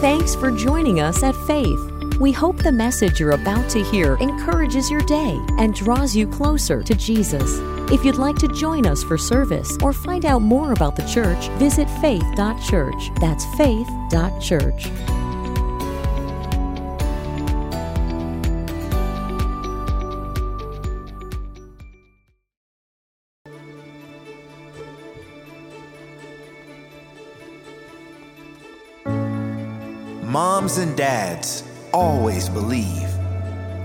Thanks for joining us at Faith. We hope the message you're about to hear encourages your day and draws you closer to Jesus. If you'd like to join us for service or find out more about the church, visit faith.church. That's faith.church. Moms and dads always believe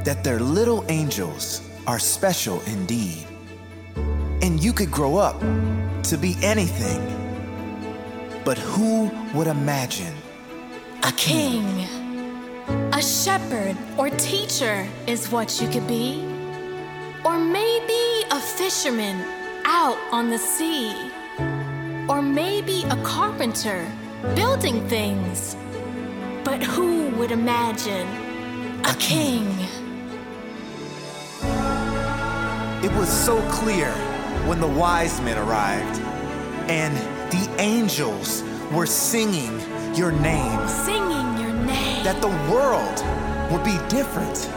that their little angels are special indeed. And you could grow up to be anything. But who would imagine A king, a shepherd, or teacher is what you could be. Or maybe a fisherman out on the sea. Or maybe a carpenter building things. But who would imagine a king? It was so clear when the wise men arrived and the angels were singing your name Singing your name. that the world would be different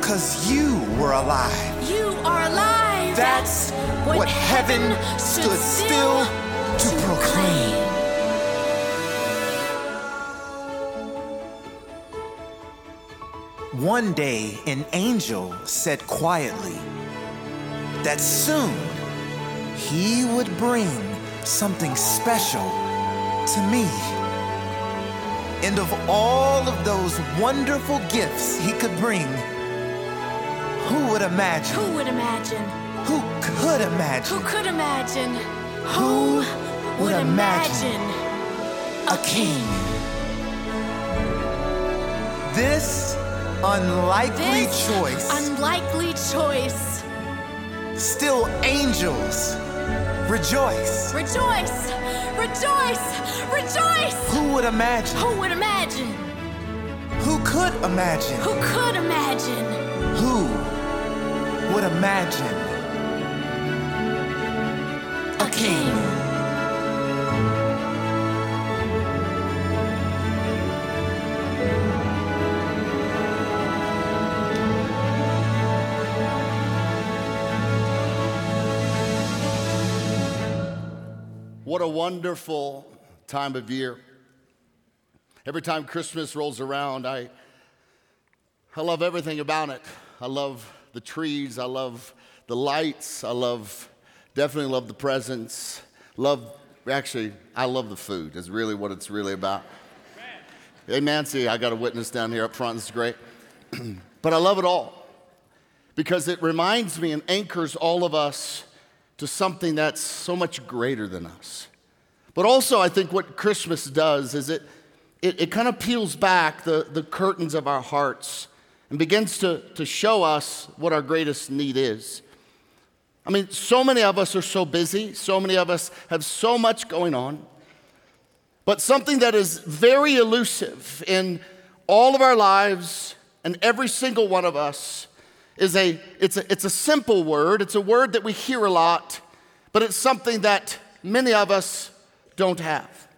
because you were alive. You are alive. That's what heaven stood still to proclaim. One day, an angel said quietly that soon he would bring something special to me. And of all of those wonderful gifts he could bring, who would imagine? Who would imagine? Who could imagine? Who could imagine? Who Who would imagine a king? This unlikely This choice, unlikely choice. still angels rejoice. Rejoice! Rejoice! Rejoice! Who would imagine? Who would imagine? Who could imagine? Who could imagine? Who would imagine a king? What a wonderful time of year. Every time Christmas rolls around, I, I love everything about it. I love the trees, I love the lights, I love, definitely love the presents. Love, actually, I love the food, is really what it's really about. Hey, Nancy, I got a witness down here up front, this is great. but I love it all because it reminds me and anchors all of us to something that's so much greater than us. But also, I think what Christmas does is it, it, it kind of peels back the, the curtains of our hearts and begins to, to show us what our greatest need is. I mean, so many of us are so busy, so many of us have so much going on. But something that is very elusive in all of our lives and every single one of us is a it's a it's a simple word. It's a word that we hear a lot, but it's something that many of us don't have.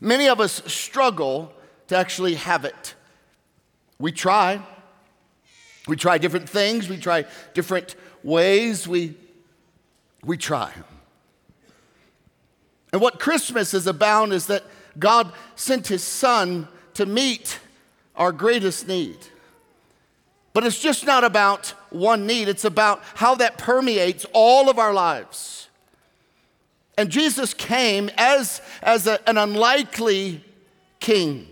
Many of us struggle to actually have it. We try. We try different things, we try different ways, we we try. And what Christmas is about is that God sent his son to meet our greatest need. But it's just not about one need, it's about how that permeates all of our lives. And Jesus came as, as a- an unlikely king.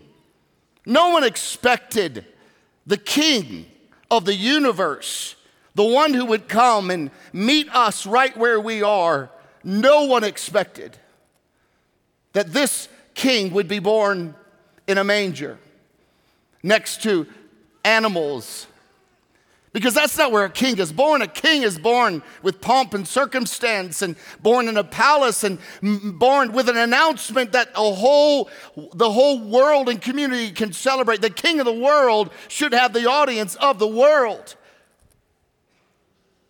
No one expected the king of the universe, the one who would come and meet us right where we are. No one expected that this king would be born in a manger next to animals. Because that's not where a king is born. A king is born with pomp and circumstance and born in a palace and born with an announcement that a whole, the whole world and community can celebrate. The king of the world should have the audience of the world.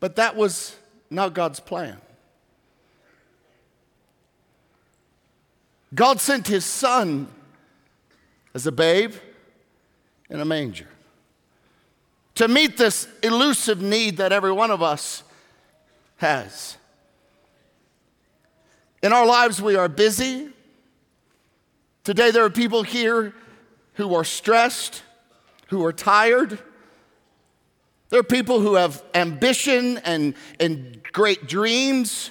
But that was not God's plan. God sent his son as a babe in a manger. To meet this elusive need that every one of us has. In our lives, we are busy. Today, there are people here who are stressed, who are tired. There are people who have ambition and, and great dreams.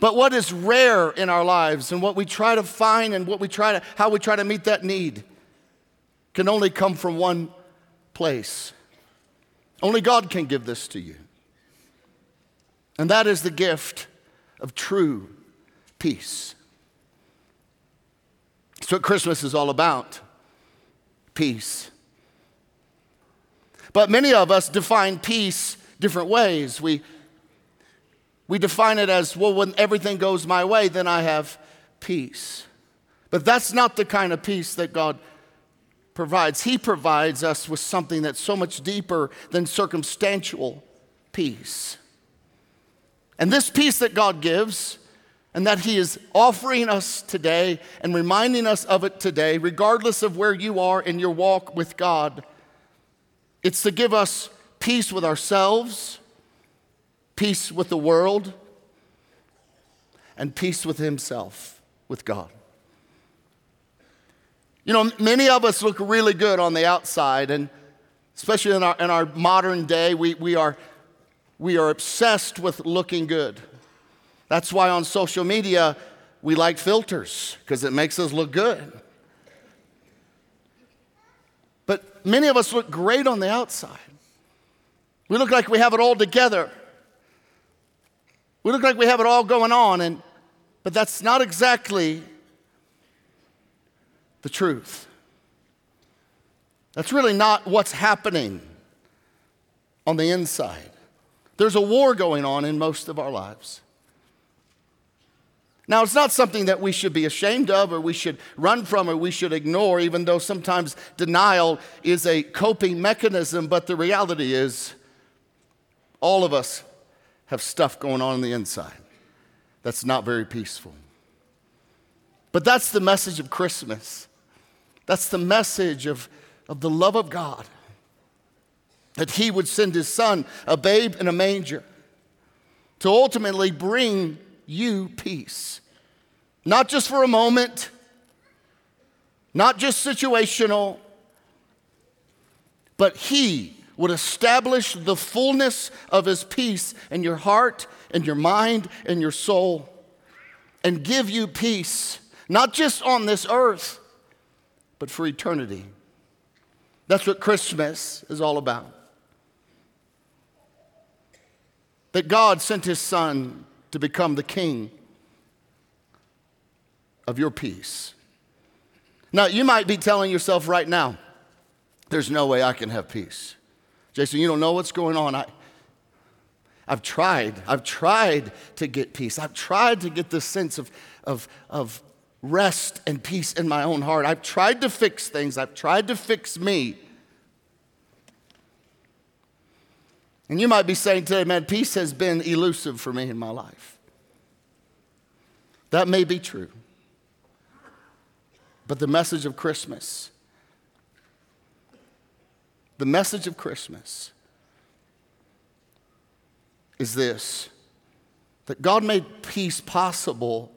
But what is rare in our lives and what we try to find and what we try to, how we try to meet that need can only come from one place. Only God can give this to you. And that is the gift of true peace. That's what Christmas is all about peace. But many of us define peace different ways. We, we define it as, well, when everything goes my way, then I have peace. But that's not the kind of peace that God provides. He provides us with something that's so much deeper than circumstantial peace. And this peace that God gives, and that He is offering us today and reminding us of it today, regardless of where you are in your walk with God, it's to give us peace with ourselves, peace with the world, and peace with Himself, with God. You know, many of us look really good on the outside, and especially in our, in our modern day, we, we, are, we are obsessed with looking good. That's why on social media, we like filters, because it makes us look good. But many of us look great on the outside. We look like we have it all together. We look like we have it all going on, and, but that's not exactly the truth. That's really not what's happening on the inside. There's a war going on in most of our lives. Now, it's not something that we should be ashamed of or we should run from or we should ignore, even though sometimes denial is a coping mechanism. But the reality is, all of us have stuff going on on the inside that's not very peaceful. But that's the message of Christmas. That's the message of, of the love of God. That He would send His Son, a babe in a manger, to ultimately bring you peace. Not just for a moment, not just situational, but He would establish the fullness of His peace in your heart and your mind and your soul and give you peace, not just on this earth but for eternity. That's what Christmas is all about. That God sent his son to become the king of your peace. Now, you might be telling yourself right now, there's no way I can have peace. Jason, you don't know what's going on. I, I've tried. I've tried to get peace. I've tried to get this sense of, of, of rest and peace in my own heart. I've tried to fix things, I've tried to fix me. And you might be saying today, man, peace has been elusive for me in my life. That may be true. But the message of Christmas, the message of Christmas is this that God made peace possible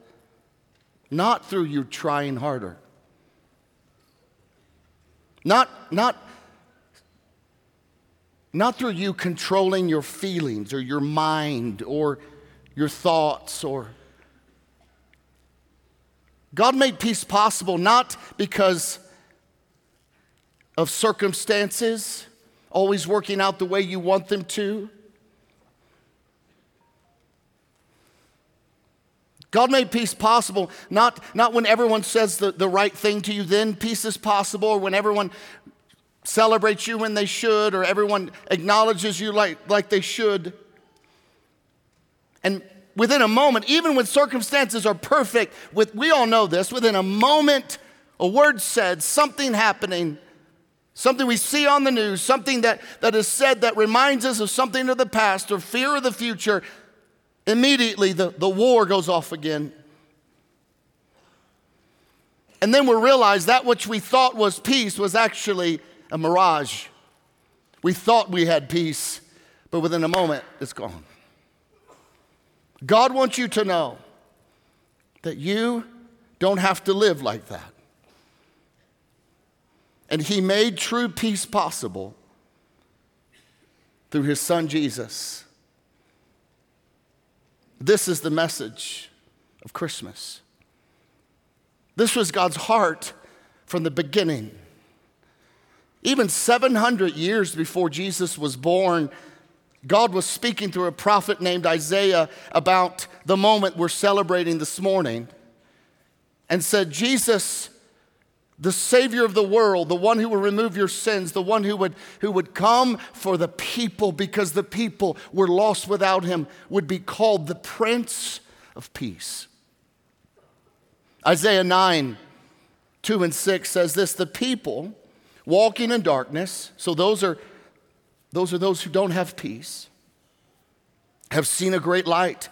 not through you trying harder. Not, not, not through you controlling your feelings or your mind or your thoughts or God made peace possible not because of circumstances always working out the way you want them to, God made peace possible, not, not when everyone says the, the right thing to you, then peace is possible, or when everyone celebrates you when they should, or everyone acknowledges you like, like they should. And within a moment, even when circumstances are perfect, with, we all know this, within a moment, a word said, something happening, something we see on the news, something that, that is said that reminds us of something of the past or fear of the future, immediately the, the war goes off again. And then we realize that which we thought was peace was actually a mirage. We thought we had peace, but within a moment, it's gone. God wants you to know that you don't have to live like that. And He made true peace possible through His Son Jesus. This is the message of Christmas. This was God's heart from the beginning. Even 700 years before Jesus was born, God was speaking through a prophet named Isaiah about the moment we're celebrating this morning and said, Jesus, the Savior of the world, the one who will remove your sins, the one who would, who would come for the people because the people were lost without him, would be called the Prince of Peace. Isaiah 9, 2 and 6 says this The people walking in darkness, so those are those are those who don't have peace, have seen a great light.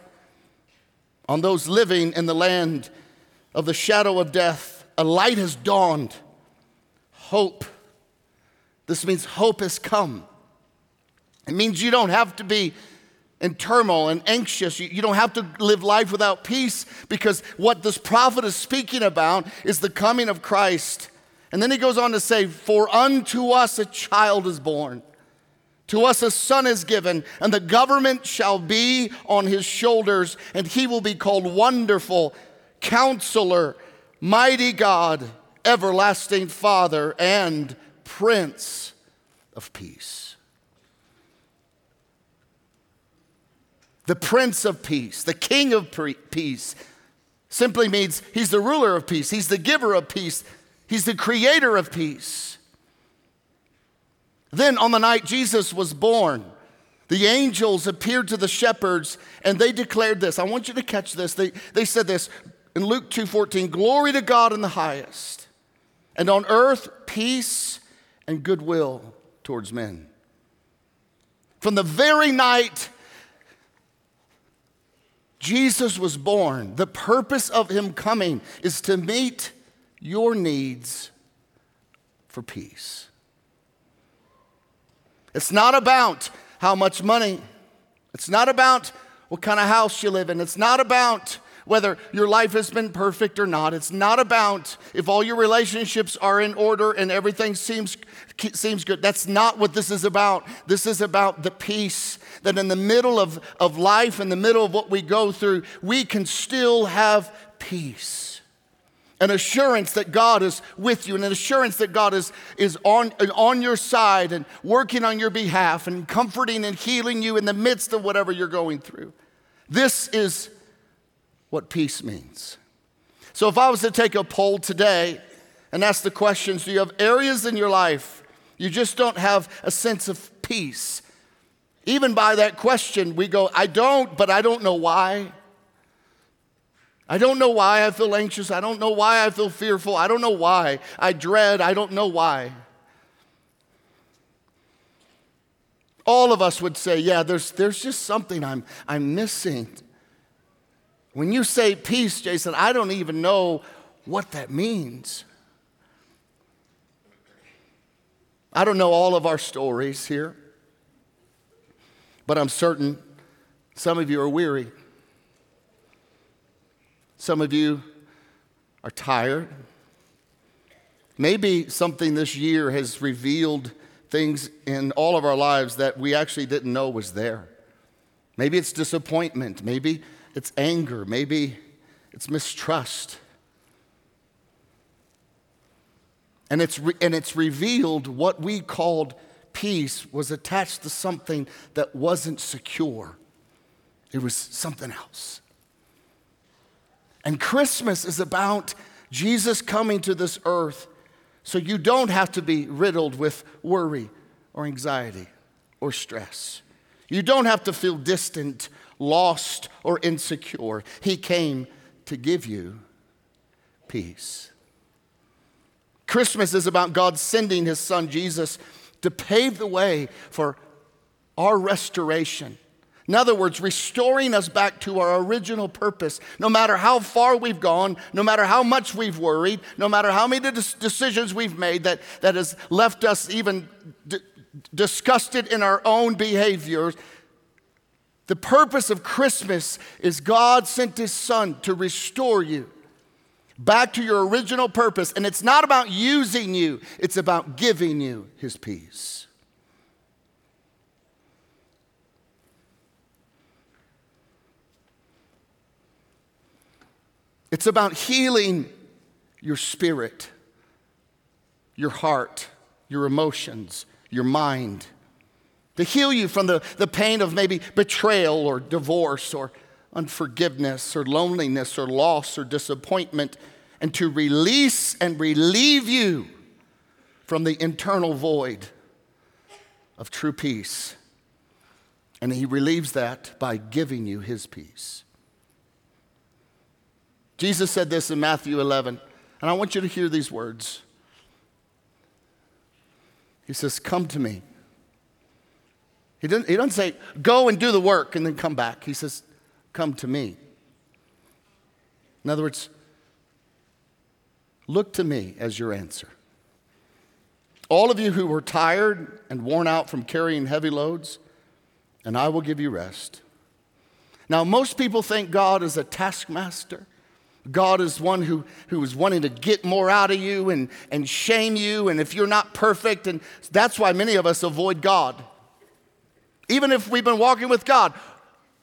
On those living in the land of the shadow of death, a light has dawned. Hope. This means hope has come. It means you don't have to be in turmoil and anxious. You, don't have to live life without peace because what this prophet is speaking about is the coming of Christ. And then he goes on to say, For unto us a child is born. To us a son is given, and the government shall be on his shoulders, and he will be called Wonderful, Counselor, Mighty God, Everlasting Father, and Prince of Peace. The Prince of Peace, the King of Peace, simply means he's the ruler of peace, he's the giver of peace, he's the creator of peace. Then, on the night Jesus was born, the angels appeared to the shepherds and they declared this. I want you to catch this. They, they said this in Luke 2:14, "Glory to God in the highest, and on earth peace and goodwill towards men." From the very night Jesus was born, the purpose of him coming is to meet your needs for peace. It's not about how much money, it's not about what kind of house you live in, it's not about whether your life has been perfect or not. It's not about if all your relationships are in order and everything seems, seems good. That's not what this is about. This is about the peace that in the middle of, of life, in the middle of what we go through, we can still have peace an assurance that God is with you, and an assurance that God is, is on, on your side and working on your behalf and comforting and healing you in the midst of whatever you're going through. This is what peace means. So, if I was to take a poll today and ask the questions do you have areas in your life you just don't have a sense of peace? Even by that question, we go, I don't, but I don't know why. I don't know why I feel anxious. I don't know why I feel fearful. I don't know why I dread. I don't know why. All of us would say, Yeah, there's, there's just something I'm, I'm missing. When you say peace, Jason, I don't even know what that means. I don't know all of our stories here, but I'm certain some of you are weary. Some of you are tired. Maybe something this year has revealed things in all of our lives that we actually didn't know was there. Maybe it's disappointment. Maybe it's anger. Maybe it's mistrust. And it's, re- and it's revealed what we called peace was attached to something that wasn't secure, it was something else. And Christmas is about Jesus coming to this earth so you don't have to be riddled with worry or anxiety or stress. You don't have to feel distant, lost, or insecure. He came to give you peace. Christmas is about God sending his son Jesus to pave the way for our restoration In other words, restoring us back to our original purpose. No matter how far we've gone, no matter how much we've worried, no matter how many decisions we've made that, that has left us even d- disgusted in our own behaviors, the purpose of Christmas is God sent His Son to restore you back to your original purpose. And it's not about using you, it's about giving you His peace. It's about healing your spirit, your heart, your emotions, your mind. To heal you from the, the pain of maybe betrayal or divorce or unforgiveness or loneliness or loss or disappointment, and to release and relieve you from the internal void of true peace. And he relieves that by giving you his peace. Jesus said this in Matthew 11, and I want you to hear these words. He says, Come to me. He doesn't, he doesn't say, Go and do the work and then come back. He says, Come to me. In other words, look to me as your answer. All of you who are tired and worn out from carrying heavy loads, and I will give you rest. Now, most people think God is a taskmaster. God is one who, who is wanting to get more out of you and, and shame you, and if you're not perfect, and that's why many of us avoid God. Even if we've been walking with God,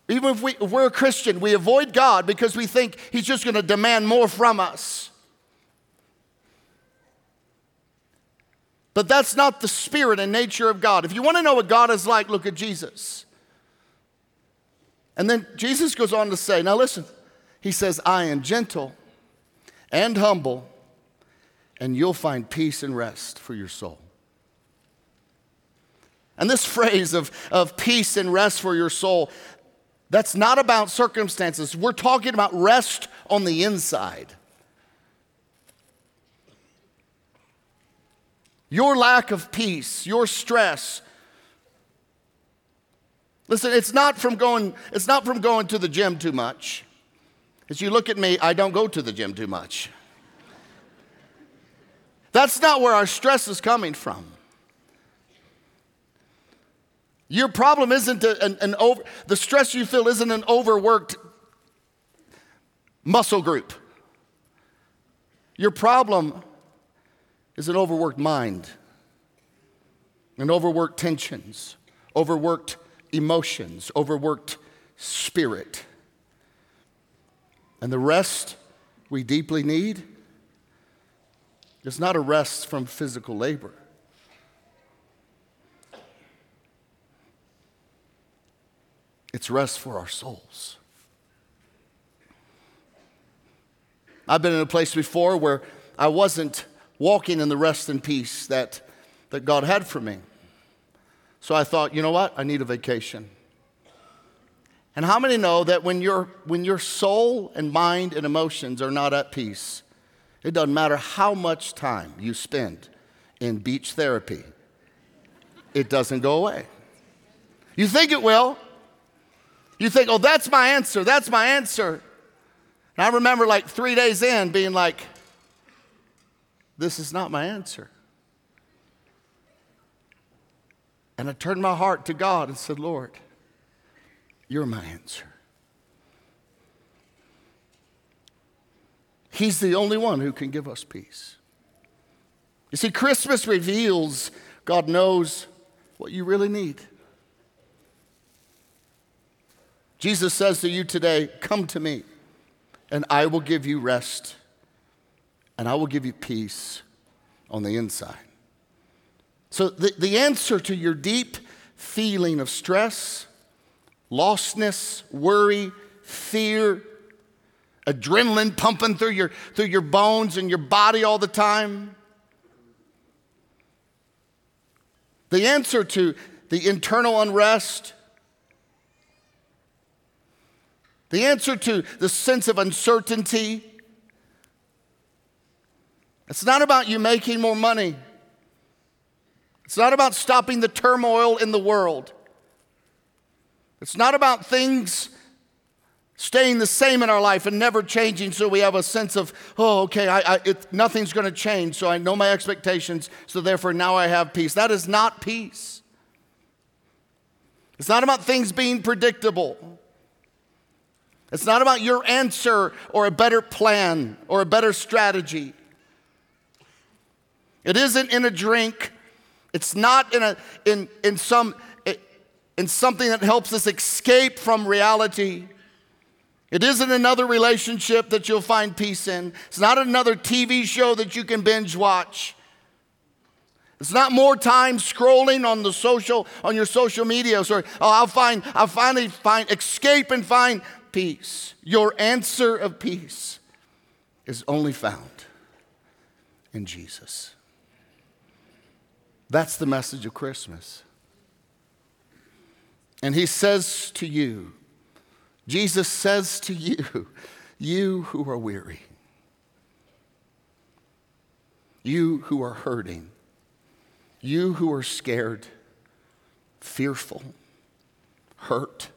even if, we, if we're a Christian, we avoid God because we think He's just going to demand more from us. But that's not the spirit and nature of God. If you want to know what God is like, look at Jesus. And then Jesus goes on to say, now listen, he says, I am gentle and humble, and you'll find peace and rest for your soul. And this phrase of, of peace and rest for your soul, that's not about circumstances. We're talking about rest on the inside. Your lack of peace, your stress. Listen, it's not from going, it's not from going to the gym too much. As you look at me, I don't go to the gym too much. That's not where our stress is coming from. Your problem isn't an, an over, the stress you feel isn't an overworked muscle group. Your problem is an overworked mind, an overworked tensions, overworked emotions, overworked spirit. And the rest we deeply need is not a rest from physical labor. It's rest for our souls. I've been in a place before where I wasn't walking in the rest and peace that, that God had for me. So I thought, you know what? I need a vacation. And how many know that when, your when your soul and mind and emotions are not at peace, it doesn't matter how much time you spend in beach therapy, it doesn't go away. You think it will. You think, oh, that's my answer, that's my answer. And I remember like three days in being like, this is not my answer. And I turned my heart to God and said, Lord, you're my answer. He's the only one who can give us peace. You see, Christmas reveals God knows what you really need. Jesus says to you today, Come to me, and I will give you rest, and I will give you peace on the inside. So, the, the answer to your deep feeling of stress, lostness, worry, fear, adrenaline pumping through your, through your bones and your body all the time. The answer to the internal unrest, the answer to the sense of uncertainty, it's not about you making more money. It's not about stopping the turmoil in the world. It's not about things staying the same in our life and never changing so we have a sense of, oh, okay, I, I, it, nothing's going to change, so I know my expectations, so therefore now I have peace. That is not peace. It's not about things being predictable. It's not about your answer or a better plan or a better strategy. It isn't in a drink. It's not in, a, in, in, some, in something that helps us escape from reality. It isn't another relationship that you'll find peace in. It's not another TV show that you can binge watch. It's not more time scrolling on the social on your social media. Or oh, I'll find I'll finally find escape and find peace. Your answer of peace is only found in Jesus. That's the message of Christmas. And he says to you, Jesus says to you, you who are weary, you who are hurting, you who are scared, fearful, hurt,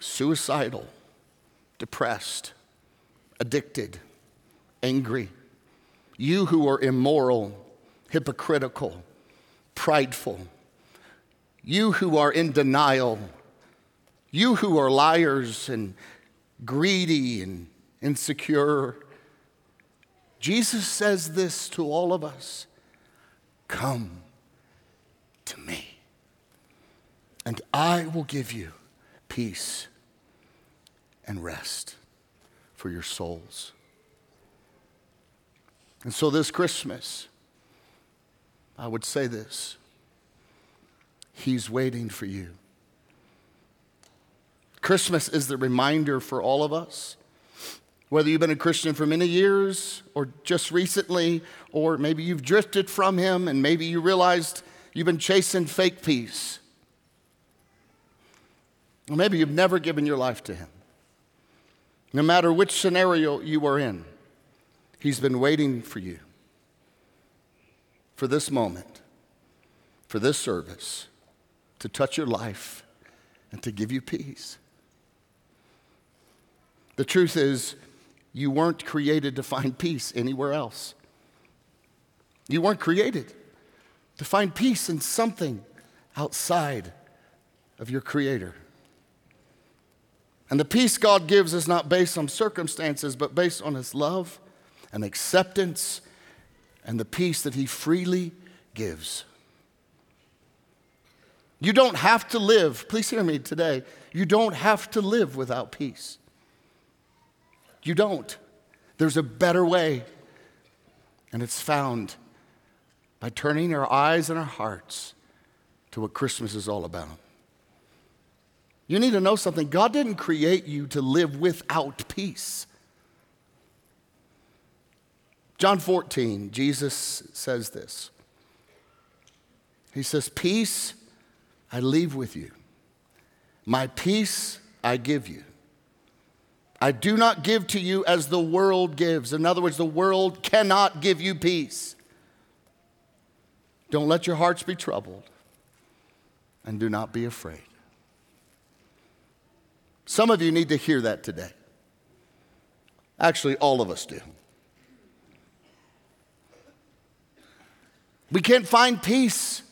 suicidal, depressed, addicted, angry, you who are immoral, hypocritical, prideful, you who are in denial, you who are liars and greedy and insecure, Jesus says this to all of us. Come to me, and I will give you peace and rest for your souls. And so, this Christmas, I would say this He's waiting for you. Christmas is the reminder for all of us. Whether you've been a Christian for many years or just recently, or maybe you've drifted from Him and maybe you realized you've been chasing fake peace. Or maybe you've never given your life to Him. No matter which scenario you are in, He's been waiting for you for this moment, for this service, to touch your life and to give you peace. The truth is, you weren't created to find peace anywhere else. You weren't created to find peace in something outside of your Creator. And the peace God gives is not based on circumstances, but based on His love and acceptance and the peace that He freely gives. You don't have to live, please hear me today, you don't have to live without peace. You don't. There's a better way, and it's found by turning our eyes and our hearts to what Christmas is all about. You need to know something God didn't create you to live without peace. John 14, Jesus says this. He says, Peace I leave with you, my peace I give you. I do not give to you as the world gives. In other words, the world cannot give you peace. Don't let your hearts be troubled, and do not be afraid. Some of you need to hear that today. Actually, all of us do. We can't find peace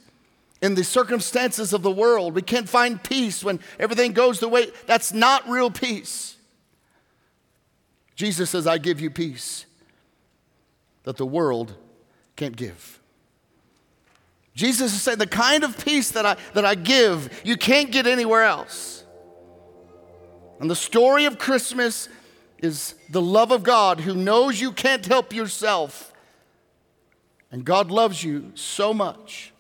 in the circumstances of the world. We can't find peace when everything goes the way. That's not real peace. Jesus says, I give you peace that the world can't give. Jesus is saying, the kind of peace that I, that I give, you can't get anywhere else. And the story of Christmas is the love of God who knows you can't help yourself. And God loves you so much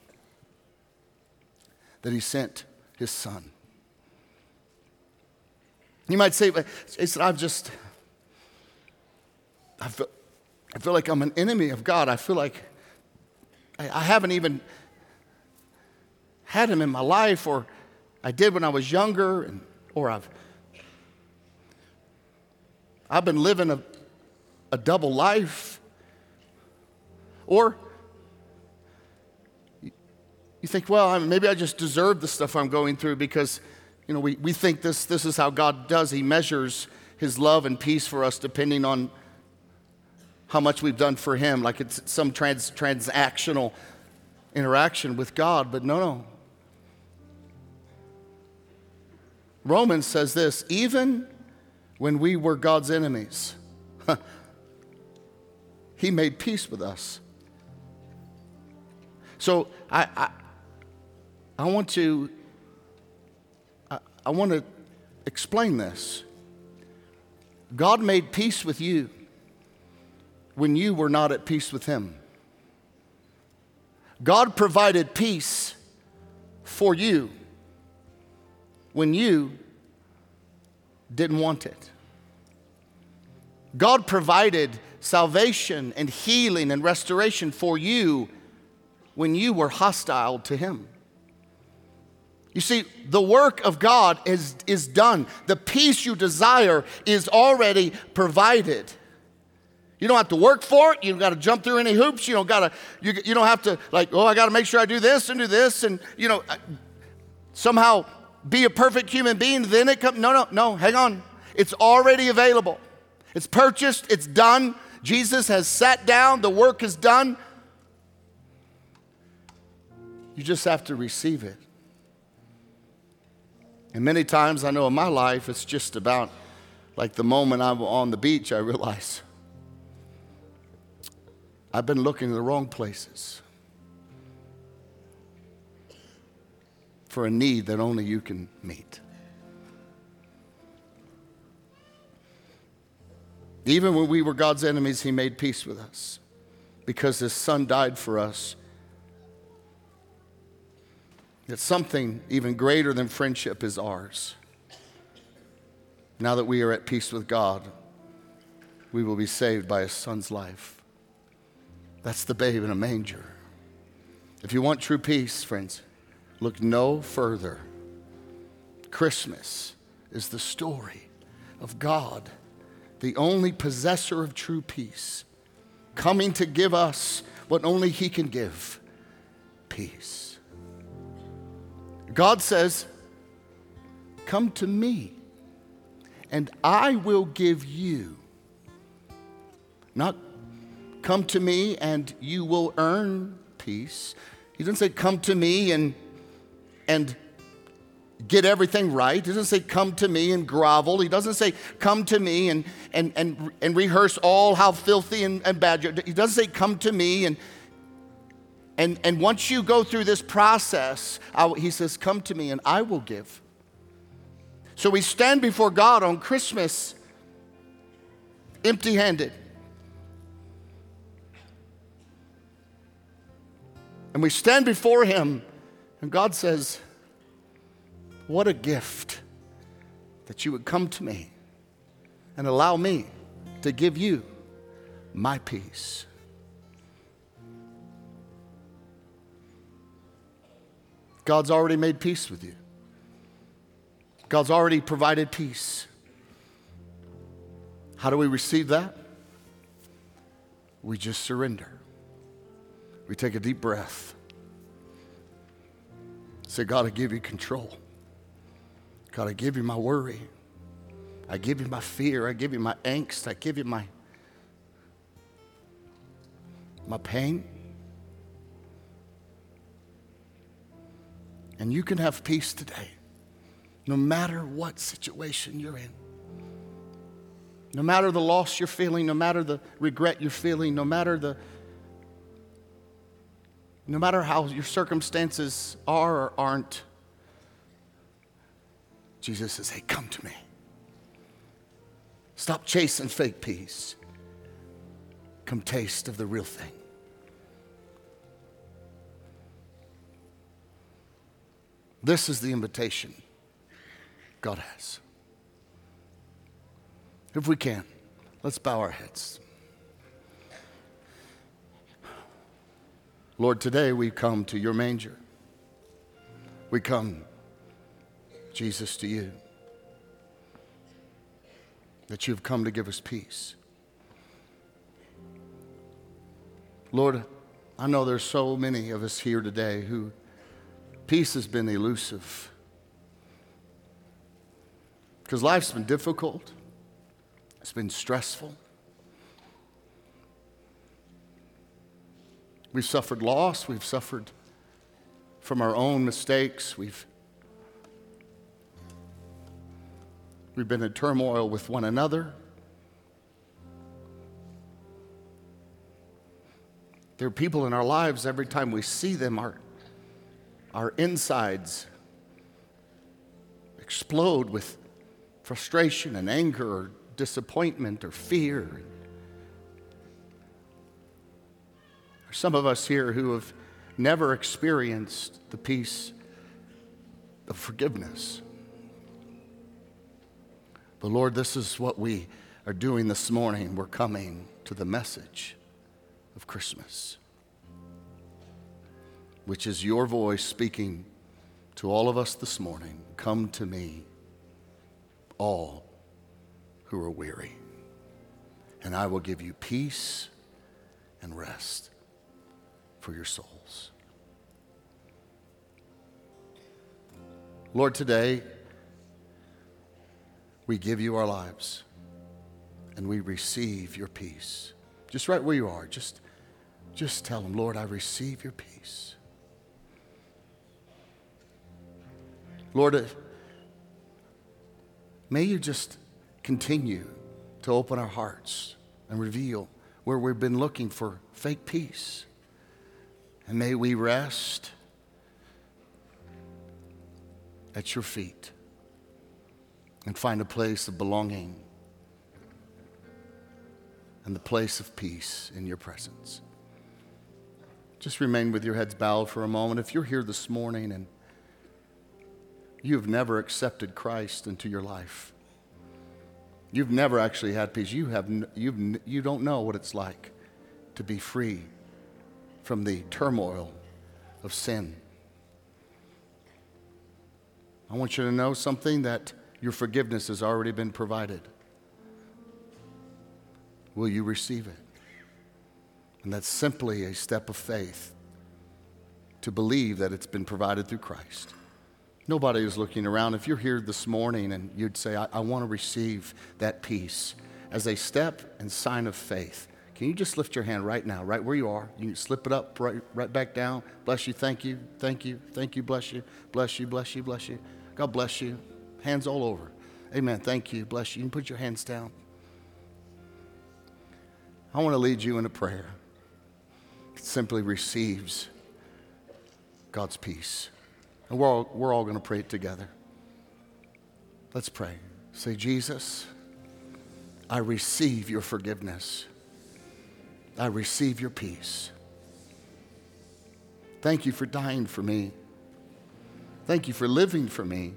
that He sent His Son. You might say, I've just, I feel, I feel like I'm an enemy of God. I feel like I, I haven't even had him in my life, or I did when I was younger, and, or I've, I've been living a, a double life. Or you think, well, maybe I just deserve the stuff I'm going through because you know, we, we think this, this is how God does. He measures his love and peace for us depending on how much we've done for him, like it's some trans, transactional interaction with God. But no, no. Romans says this even when we were God's enemies, he made peace with us. So I, I, I want to I, I want to explain this. God made peace with you when you were not at peace with Him. God provided peace for you when you didn't want it. God provided salvation and healing and restoration for you when you were hostile to Him. You see, the work of God is, is done. The peace you desire is already provided. You don't have to work for it. You don't got to jump through any hoops. You don't got to. You, you don't have to like. Oh, I got to make sure I do this and do this, and you know, somehow be a perfect human being. Then it comes. No, no, no. Hang on. It's already available. It's purchased. It's done. Jesus has sat down. The work is done. You just have to receive it. And many times I know in my life, it's just about like the moment I'm on the beach, I realize I've been looking in the wrong places for a need that only you can meet. Even when we were God's enemies, He made peace with us because His Son died for us that something even greater than friendship is ours. Now that we are at peace with God, we will be saved by His Son's life. That's the babe in a manger. If you want true peace, friends, look no further. Christmas is the story of God, the only possessor of true peace, coming to give us what only He can give peace. God says, Come to me, and I will give you. Not come to me and you will earn peace. He doesn't say, Come to me and, and get everything right. He doesn't say, Come to me and grovel. He doesn't say, Come to me and, and, and, and rehearse all how filthy and, and bad you He doesn't say, Come to me and and, and once you go through this process, I, he says, Come to me and I will give. So we stand before God on Christmas empty handed. And we stand before Him, and God says, What a gift that you would come to me and allow me to give you my peace. God's already made peace with you. God's already provided peace. How do we receive that? We just surrender. We take a deep breath. Say, God, I give you control. God, I give you my worry. I give you my fear. I give you my angst. I give you my, my pain. And you can have peace today, no matter what situation you're in. No matter the loss you're feeling, no matter the regret you're feeling, no matter the no matter how your circumstances are or aren't, Jesus says, Hey, come to me. Stop chasing fake peace. Come taste of the real thing. This is the invitation God has. If we can, let's bow our heads. Lord, today we come to your manger. We come, Jesus, to you. That you've come to give us peace. Lord, I know there's so many of us here today who Peace has been elusive. Because life's been difficult, it's been stressful. We've suffered loss, we've suffered from our own mistakes, we've we've been in turmoil with one another. There are people in our lives, every time we see them, our, our insides explode with frustration and anger or disappointment or fear. Some of us here who have never experienced the peace of forgiveness. But Lord, this is what we are doing this morning. We're coming to the message of Christmas, which is your voice speaking to all of us this morning Come to me, all who are weary, and I will give you peace and rest for your souls. Lord, today we give you our lives and we receive your peace. Just right where you are, just, just tell them, Lord, I receive your peace. Lord, uh, may you just continue to open our hearts and reveal where we've been looking for fake peace. And may we rest at your feet and find a place of belonging and the place of peace in your presence. Just remain with your heads bowed for a moment. If you're here this morning and you've never accepted Christ into your life, you've never actually had peace, you, have, you've, you don't know what it's like to be free from the turmoil of sin. I want you to know something that your forgiveness has already been provided. Will you receive it? And that's simply a step of faith to believe that it's been provided through Christ. Nobody is looking around. If you're here this morning and you'd say, I, I want to receive that peace as a step and sign of faith, can you just lift your hand right now, right where you are? You can slip it up, right, right back down. Bless you, thank you, thank you, thank you, bless you, bless you, bless you, bless you. God bless you. Hands all over. Amen. Thank you, bless you. You can put your hands down. I want to lead you in a prayer. It simply receives God's peace. And we're all, we're all going to pray it together. Let's pray. Say, Jesus, I receive your forgiveness. I receive your peace. Thank you for dying for me. Thank you for living for me.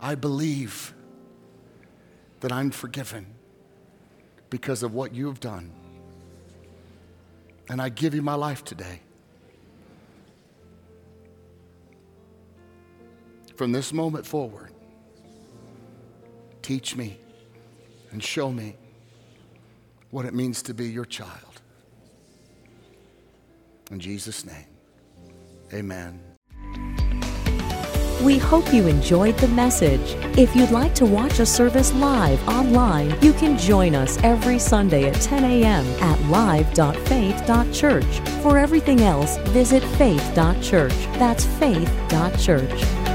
I believe that I'm forgiven because of what you have done. And I give you my life today. From this moment forward, teach me and show me what it means to be your child. In Jesus' name, amen. We hope you enjoyed the message. If you'd like to watch a service live online, you can join us every Sunday at 10 a.m. at live.faith.church. For everything else, visit faith.church. That's faith.church.